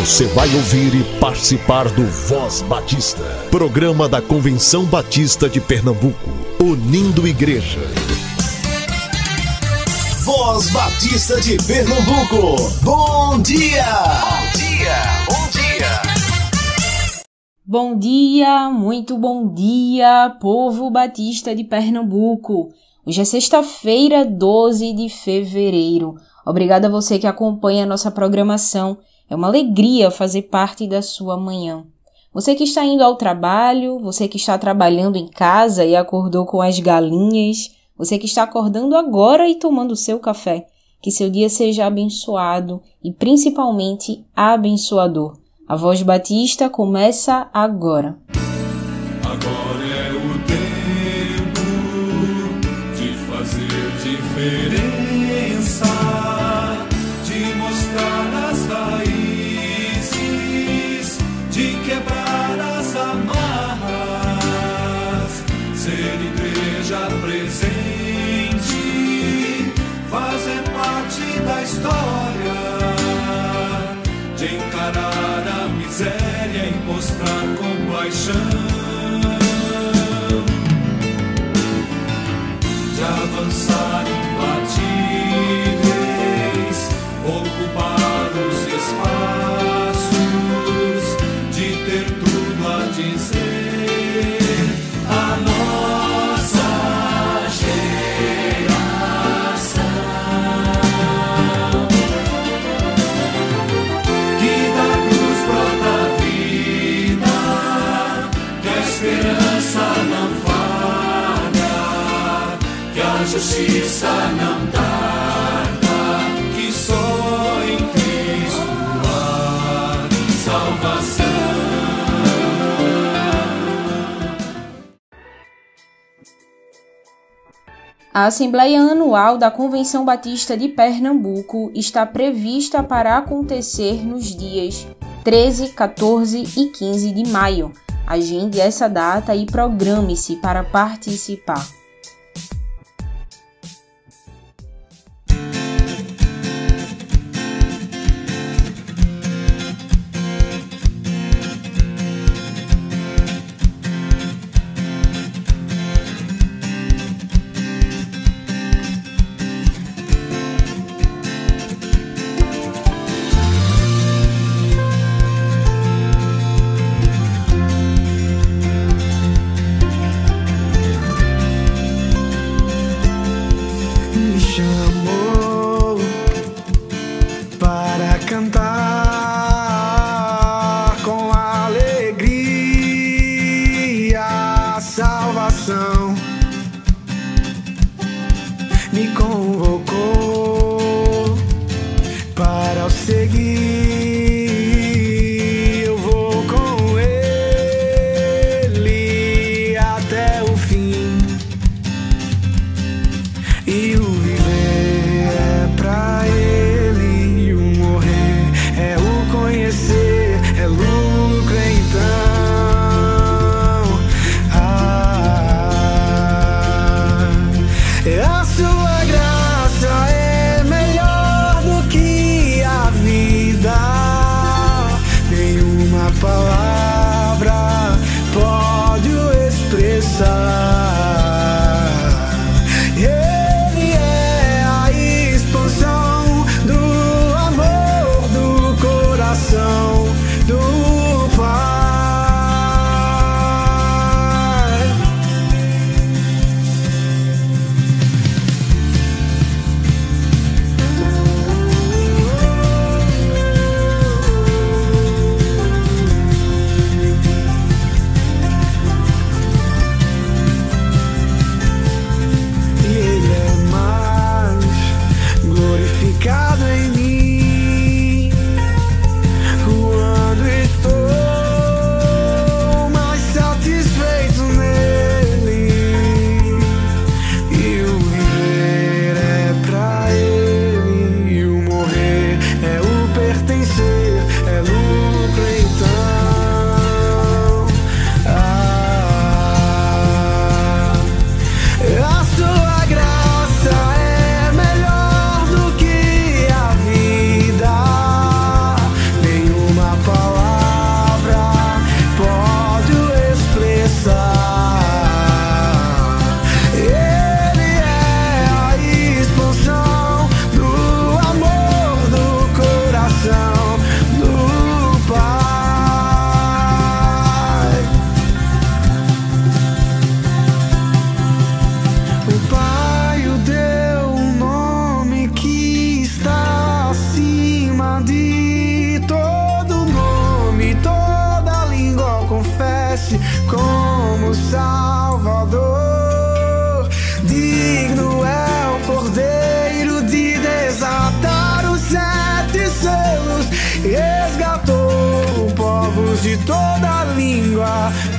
Você vai ouvir e participar do Voz Batista, programa da Convenção Batista de Pernambuco, unindo igreja. Voz Batista de Pernambuco, bom dia! Bom dia, bom dia! Bom dia, muito bom dia, povo batista de Pernambuco. Hoje é sexta-feira, 12 de fevereiro. Obrigada a você que acompanha a nossa programação. É uma alegria fazer parte da sua manhã. Você que está indo ao trabalho, você que está trabalhando em casa e acordou com as galinhas, você que está acordando agora e tomando seu café, que seu dia seja abençoado e principalmente abençoador. A Voz Batista começa agora. Agora é o tempo de fazer diferença, história, de encarar a miséria e mostrar compaixão. Esperança não falha, que a justiça não tarda, que só em Cristo há salvação. A Assembleia Anual da Convenção Batista de Pernambuco está prevista para acontecer nos dias 13, 14 e 15 de maio. Agende essa data e programe-se para participar.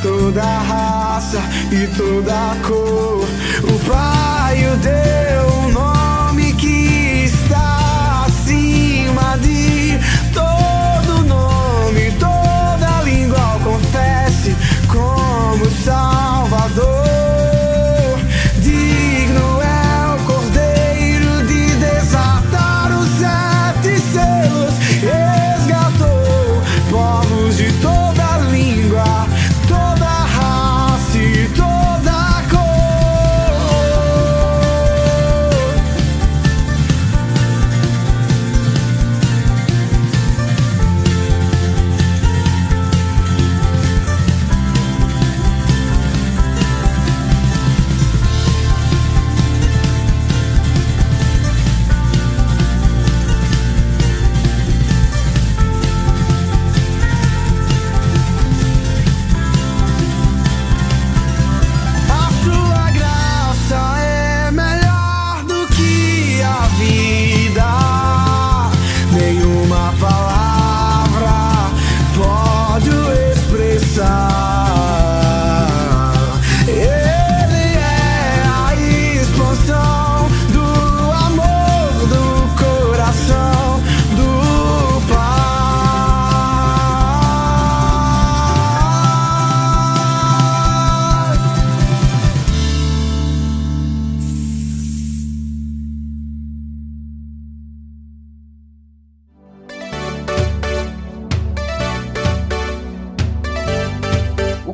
Toda raça e toda cor. O Pai o deu um nome que está acima de todo nome, toda língua confesse como Salvador.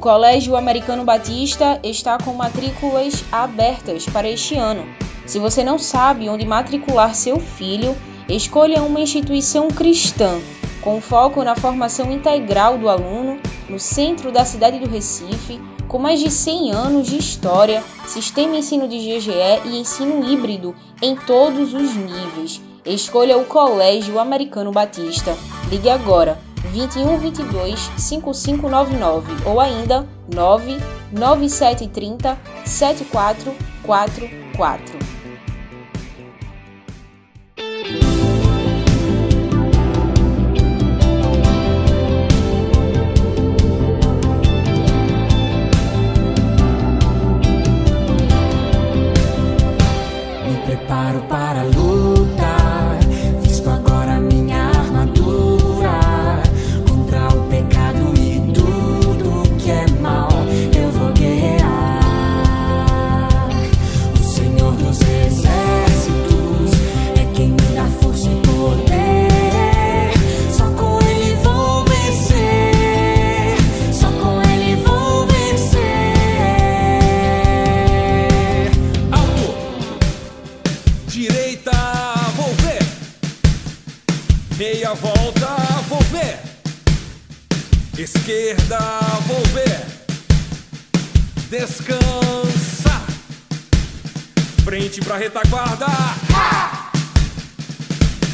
Colégio Americano Batista está com matrículas abertas para este ano. Se você não sabe onde matricular seu filho, escolha uma instituição cristã com foco na formação integral do aluno no centro da cidade do Recife, com mais de 100 anos de história, sistema ensino de GGE e ensino híbrido em todos os níveis. Escolha o Colégio Americano Batista. Ligue agora 21 22 5599 ou ainda 99730 7444. Retaguarda.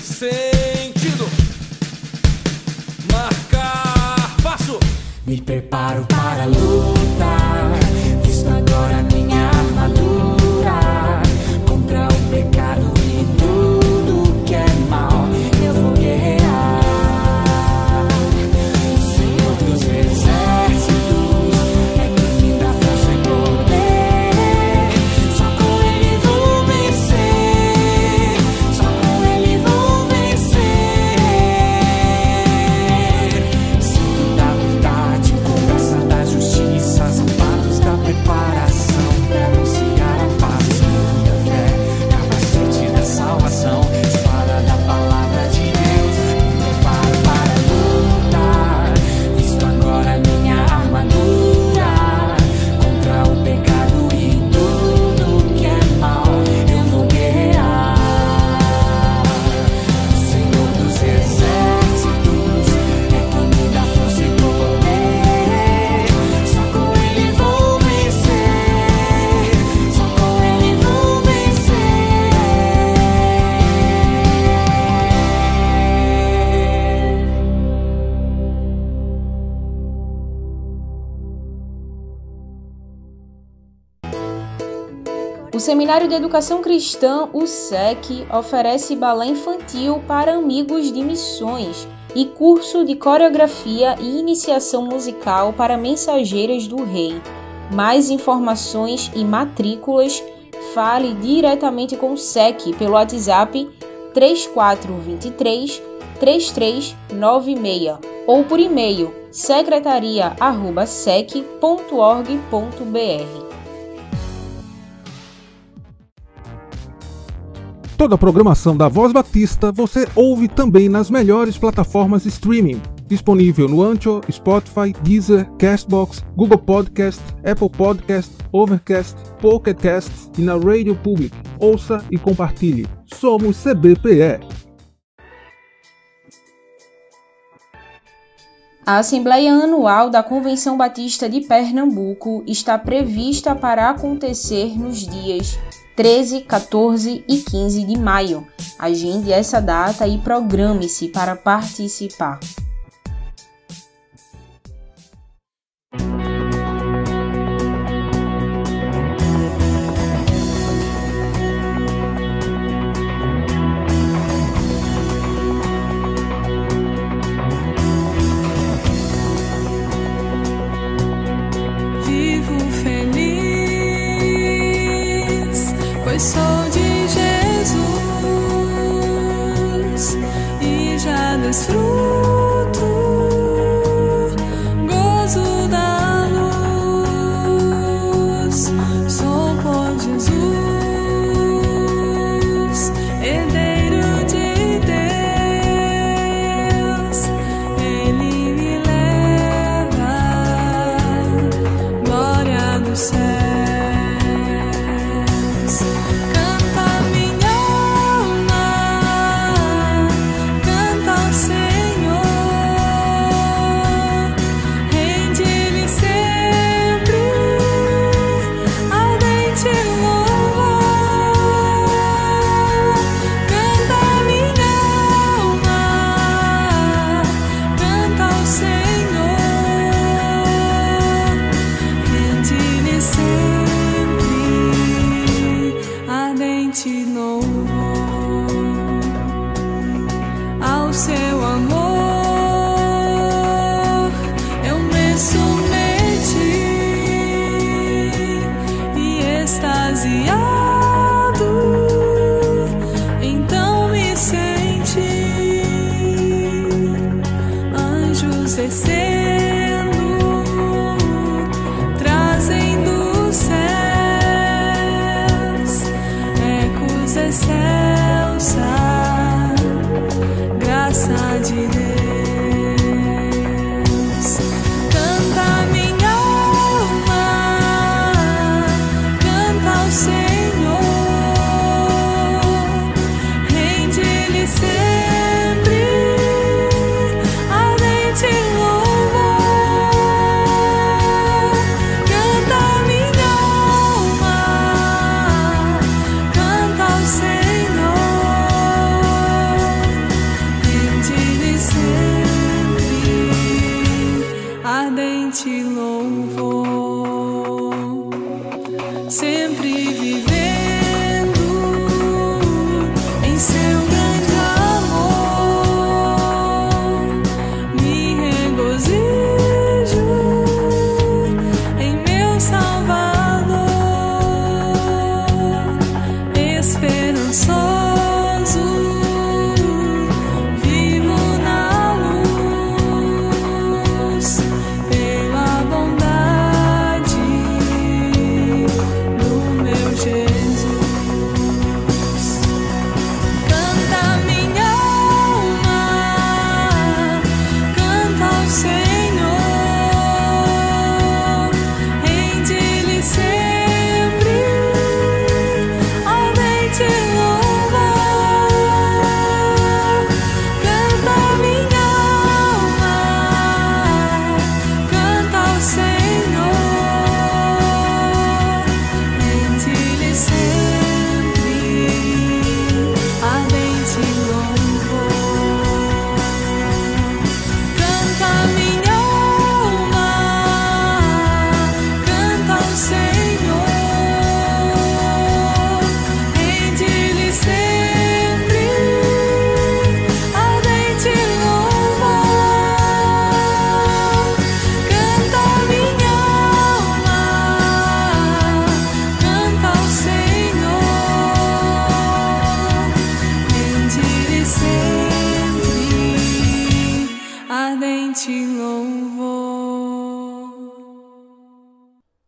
Sentido. Marcar passo. Me preparo para a luta. Seminário de Educação Cristã, o SEC, oferece balé infantil para amigos de missões e curso de coreografia e iniciação musical para mensageiras do Rei. Mais informações e matrículas, fale diretamente com o SEC pelo WhatsApp 3423 3396 ou por e-mail secretaria@sec.org.br. Toda a programação da Voz Batista você ouve também nas melhores plataformas de streaming. Disponível no Ancho, Spotify, Deezer, Castbox, Google Podcast, Apple Podcast, Overcast, Pocket Cast e na Radio Public. Ouça e compartilhe. Somos CBPE. A Assembleia Anual da Convenção Batista de Pernambuco está prevista para acontecer nos dias 13, 14 e 15 de maio. Agende essa data e programe-se para participar.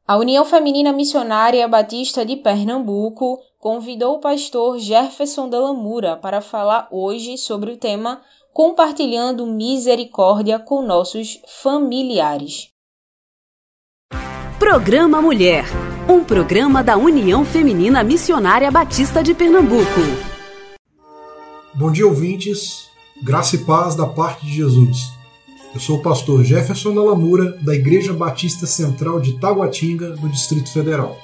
A União Feminina Missionária Batista de Pernambuco convidou o pastor Jefferson Delamura para falar hoje sobre o tema Compartilhando Misericórdia com Nossos Familiares. Programa Mulher, um programa da União Feminina Missionária Batista de Pernambuco. Bom dia, ouvintes. Graça e paz da parte de Jesus. Eu sou o pastor Jefferson Dalamura, da Igreja Batista Central de Taguatinga, no Distrito Federal.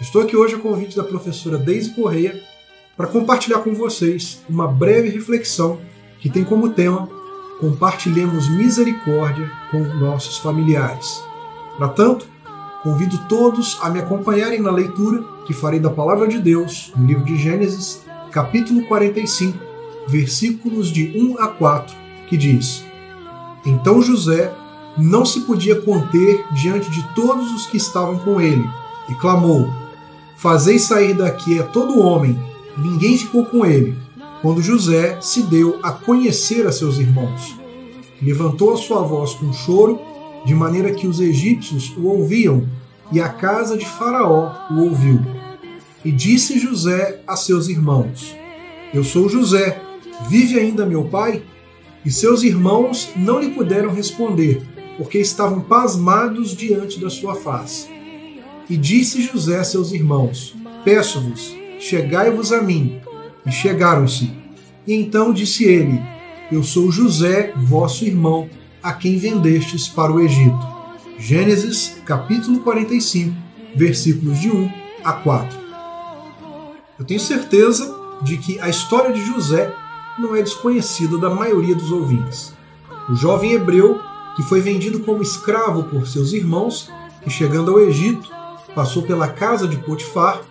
Estou aqui hoje a convite da professora Deise Correia para compartilhar com vocês uma breve reflexão que tem como tema Compartilhemos misericórdia com nossos familiares. Para tanto, convido todos a me acompanharem na leitura que farei da Palavra de Deus no livro de Gênesis, capítulo 45, versículos de 1 a 4, que diz: Então José não se podia conter diante de todos os que estavam com ele, e clamou: Fazei sair daqui a todo homem. Ninguém ficou com ele, quando José se deu a conhecer a seus irmãos. Levantou a sua voz com choro, de maneira que os egípcios o ouviam, e a casa de Faraó o ouviu. E disse José a seus irmãos: Eu sou José, vive ainda meu pai? E seus irmãos não lhe puderam responder, porque estavam pasmados diante da sua face. E disse José a seus irmãos: Peço-vos, chegai-vos a mim. E chegaram-se. E então disse ele: Eu sou José, vosso irmão, a quem vendestes para o Egito. Gênesis, capítulo 45, versículos de 1 a 4. Eu tenho certeza de que a história de José não é desconhecida da maioria dos ouvintes. O jovem hebreu, que foi vendido como escravo por seus irmãos, que chegando ao Egito, passou pela casa de Potifar,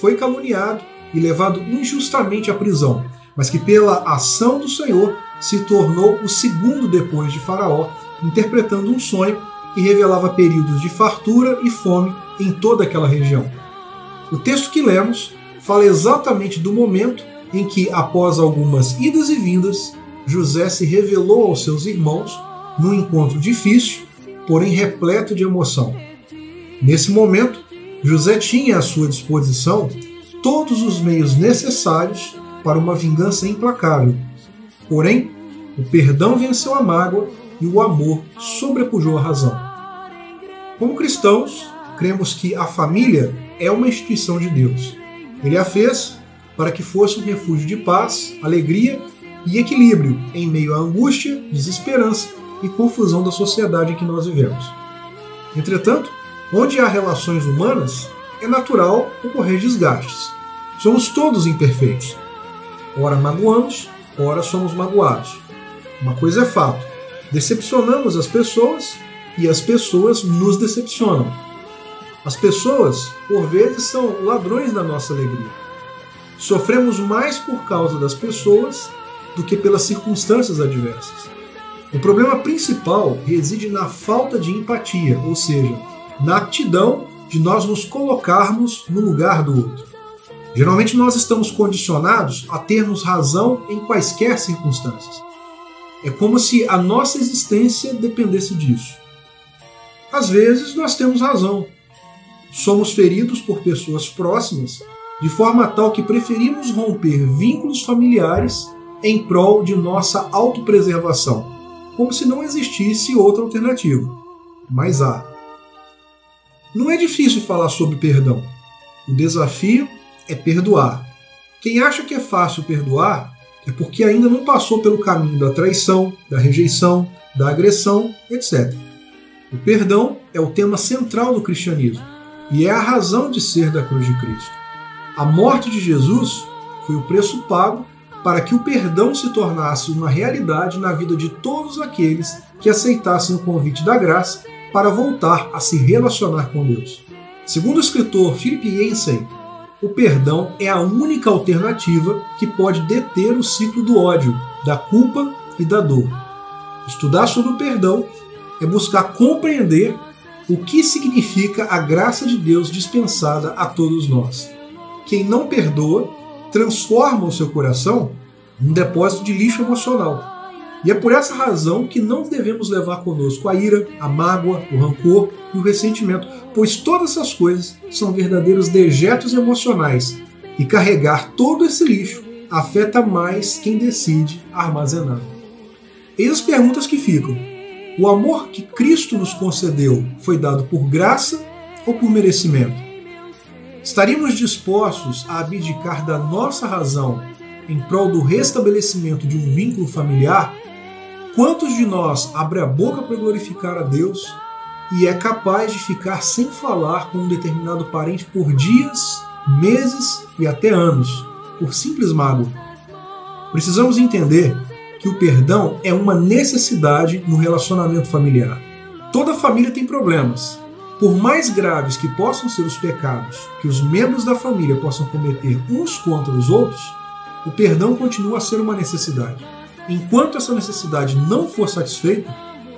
foi caluniado e levado injustamente à prisão, mas que pela ação do Senhor se tornou o segundo depois de Faraó, interpretando um sonho que revelava períodos de fartura e fome em toda aquela região. O texto que lemos fala exatamente do momento em que, após algumas idas e vindas, José se revelou aos seus irmãos num encontro difícil, porém repleto de emoção. Nesse momento, José tinha à sua disposição todos os meios necessários para uma vingança implacável. Porém, o perdão venceu a mágoa e o amor sobrepujou a razão. Como cristãos, cremos que a família é uma instituição de Deus. Ele a fez para que fosse um refúgio de paz, alegria e equilíbrio em meio à angústia, desesperança e confusão da sociedade em que nós vivemos. Entretanto, onde há relações humanas, é natural ocorrer desgastes. Somos todos imperfeitos. Ora magoamos, ora somos magoados. Uma coisa é fato: decepcionamos as pessoas e as pessoas nos decepcionam. As pessoas, por vezes, são ladrões da nossa alegria. Sofremos mais por causa das pessoas do que pelas circunstâncias adversas. O problema principal reside na falta de empatia, ou seja, na aptidão de nós nos colocarmos no lugar do outro. Geralmente nós estamos condicionados a termos razão em quaisquer circunstâncias. É como se a nossa existência dependesse disso. Às vezes nós temos razão. Somos feridos por pessoas próximas de forma tal que preferimos romper vínculos familiares em prol de nossa autopreservação, como se não existisse outra alternativa. Mas há. Não é difícil falar sobre perdão. O desafio é perdoar. Quem acha que é fácil perdoar é porque ainda não passou pelo caminho da traição, da rejeição, da agressão, etc. O perdão é o tema central do cristianismo e é a razão de ser da cruz de Cristo. A morte de Jesus foi o preço pago para que o perdão se tornasse uma realidade na vida de todos aqueles que aceitassem o convite da graça para voltar a se relacionar com Deus. Segundo o escritor Philip Yancey, o perdão é a única alternativa que pode deter o ciclo do ódio, da culpa e da dor. Estudar sobre o perdão é buscar compreender o que significa a graça de Deus dispensada a todos nós. Quem não perdoa transforma o seu coração num depósito de lixo emocional. E é por essa razão que não devemos levar conosco a ira, a mágoa, o rancor e o ressentimento, pois todas essas coisas são verdadeiros dejetos emocionais e carregar todo esse lixo afeta mais quem decide armazenar. Eis as perguntas que ficam. O amor que Cristo nos concedeu foi dado por graça ou por merecimento? Estaríamos dispostos a abdicar da nossa razão em prol do restabelecimento de um vínculo familiar? Quantos de nós abre a boca para glorificar a Deus e é capaz de ficar sem falar com um determinado parente por dias, meses e até anos, por simples mágoa? Precisamos entender que o perdão é uma necessidade no relacionamento familiar. Toda família tem problemas. Por mais graves que possam ser os pecados que os membros da família possam cometer uns contra os outros, o perdão continua a ser uma necessidade. Enquanto essa necessidade não for satisfeita,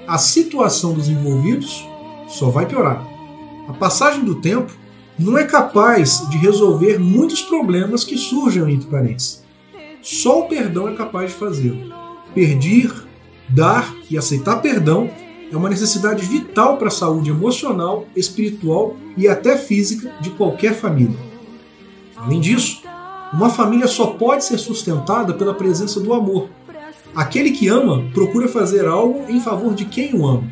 a situação dos envolvidos só vai piorar. A passagem do tempo não é capaz de resolver muitos problemas que surgem entre parentes. Só o perdão é capaz de fazê-lo. Pedir, dar e aceitar perdão é uma necessidade vital para a saúde emocional, espiritual e até física de qualquer família. Além disso, uma família só pode ser sustentada pela presença do amor. Aquele que ama procura fazer algo em favor de quem o ama.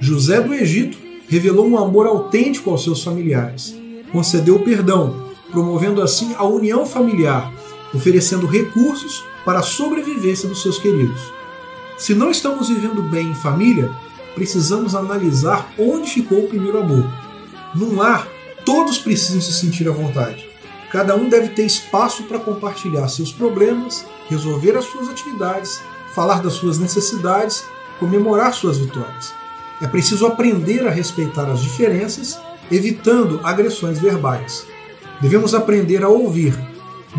José do Egito revelou um amor autêntico aos seus familiares, concedeu perdão, promovendo assim a união familiar, oferecendo recursos para a sobrevivência dos seus queridos. Se não estamos vivendo bem em família, precisamos analisar onde ficou o primeiro amor. Num lar, todos precisam se sentir à vontade. Cada um deve ter espaço para compartilhar seus problemas, resolver as suas atividades, falar das suas necessidades, comemorar suas vitórias. É preciso aprender a respeitar as diferenças, evitando agressões verbais. Devemos aprender a ouvir.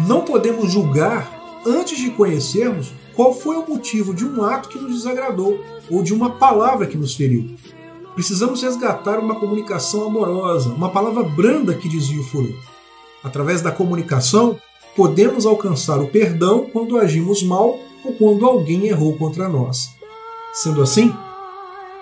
Não podemos julgar antes de conhecermos qual foi o motivo de um ato que nos desagradou ou de uma palavra que nos feriu. Precisamos resgatar uma comunicação amorosa, uma palavra branda que desvia o furor. Através da comunicação, podemos alcançar o perdão quando agimos mal ou quando alguém errou contra nós. Sendo assim,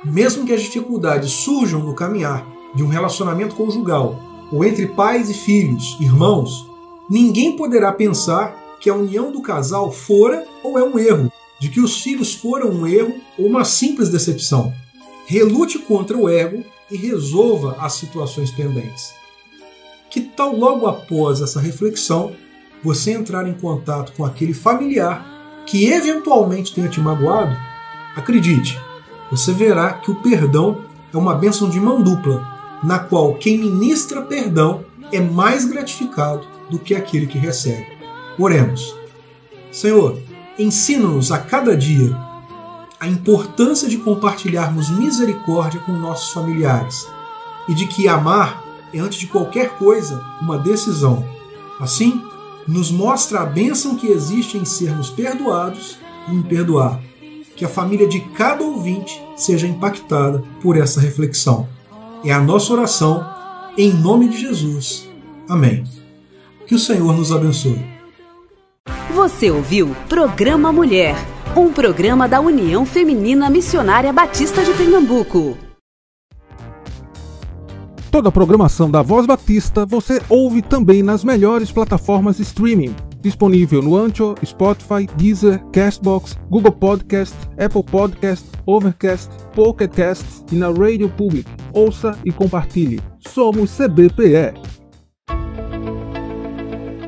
mesmo que as dificuldades surjam no caminhar de um relacionamento conjugal ou entre pais e filhos, irmãos, ninguém poderá pensar que a união do casal fora ou é um erro, de que os filhos foram um erro ou uma simples decepção. Relute contra o ego e resolva as situações pendentes. Que tal logo após essa reflexão você entrar em contato com aquele familiar que eventualmente tenha te magoado? Acredite, você verá que o perdão é uma bênção de mão dupla, na qual quem ministra perdão é mais gratificado do que aquele que recebe. Oremos. Senhor, ensina-nos a cada dia a importância de compartilharmos misericórdia com nossos familiares e de que amar é, antes de qualquer coisa, uma decisão. Assim, nos mostra a bênção que existe em sermos perdoados e em perdoar. Que a família de cada ouvinte seja impactada por essa reflexão. É a nossa oração, em nome de Jesus. Amém. Que o Senhor nos abençoe. Você ouviu Programa Mulher, um programa da União Feminina Missionária Batista de Pernambuco. Toda a programação da Voz Batista você ouve também nas melhores plataformas de streaming. Disponível no Ancho, Spotify, Deezer, Castbox, Google Podcast, Apple Podcast, Overcast, Pocket Cast e na Radio Public. Ouça e compartilhe. Somos CBPE.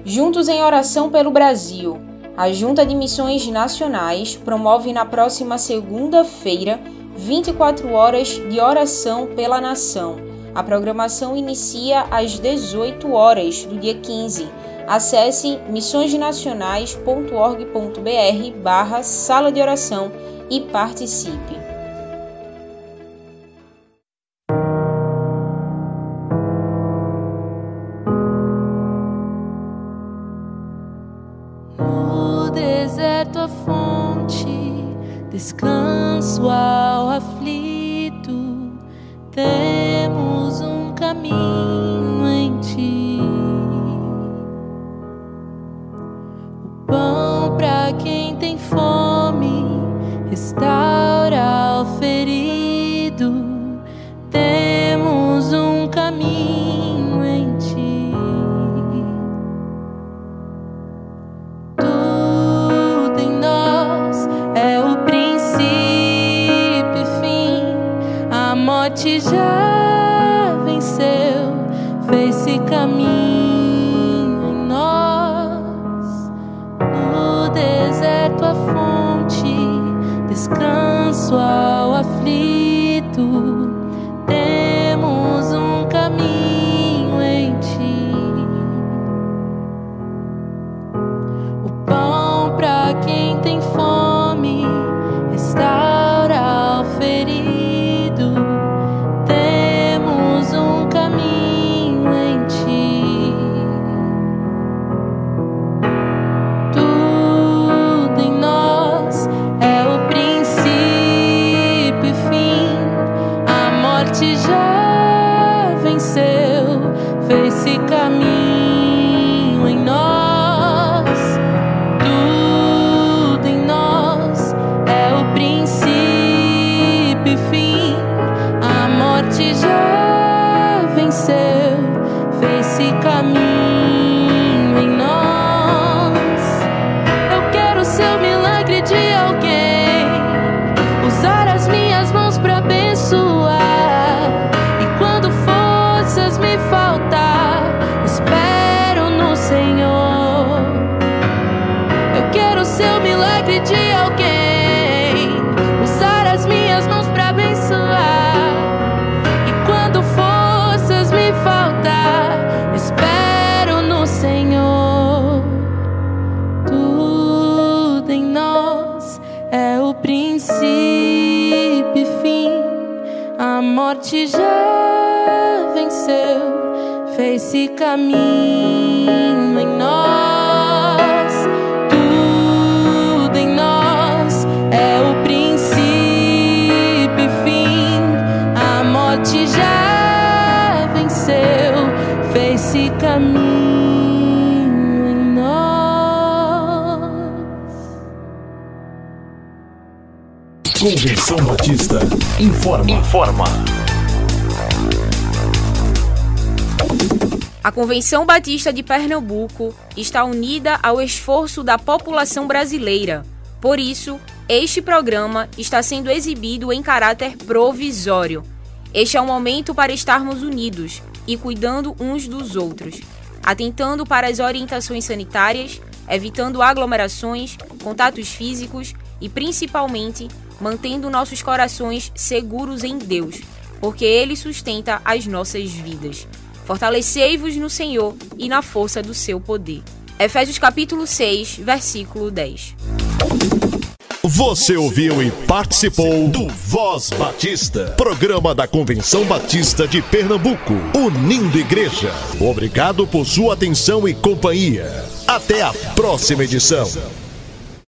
Juntos em Oração pelo Brasil. A Junta de Missões Nacionais promove na próxima segunda-feira 24 horas de oração pela nação. A programação inicia às 18 horas do dia 15. Acesse missõesnacionais.org.br barra sala de oração e participe. Temos um caminho caminho em nós. Tudo em nós é o princípio e fim. A morte já venceu, fez-se caminho em nós. Convenção Batista informa. Informa. A Convenção Batista de Pernambuco está unida ao esforço da população brasileira. Por isso, este programa está sendo exibido em caráter provisório. Este é um momento para estarmos unidos e cuidando uns dos outros, atentando para as orientações sanitárias, evitando aglomerações, contatos físicos e, principalmente, mantendo nossos corações seguros em Deus, porque Ele sustenta as nossas vidas. Fortalecei-vos no Senhor e na força do seu poder. Efésios capítulo 6, versículo 10. Você ouviu e participou do Voz Batista, programa da Convenção Batista de Pernambuco, unindo igreja. Obrigado por sua atenção e companhia. Até a próxima edição.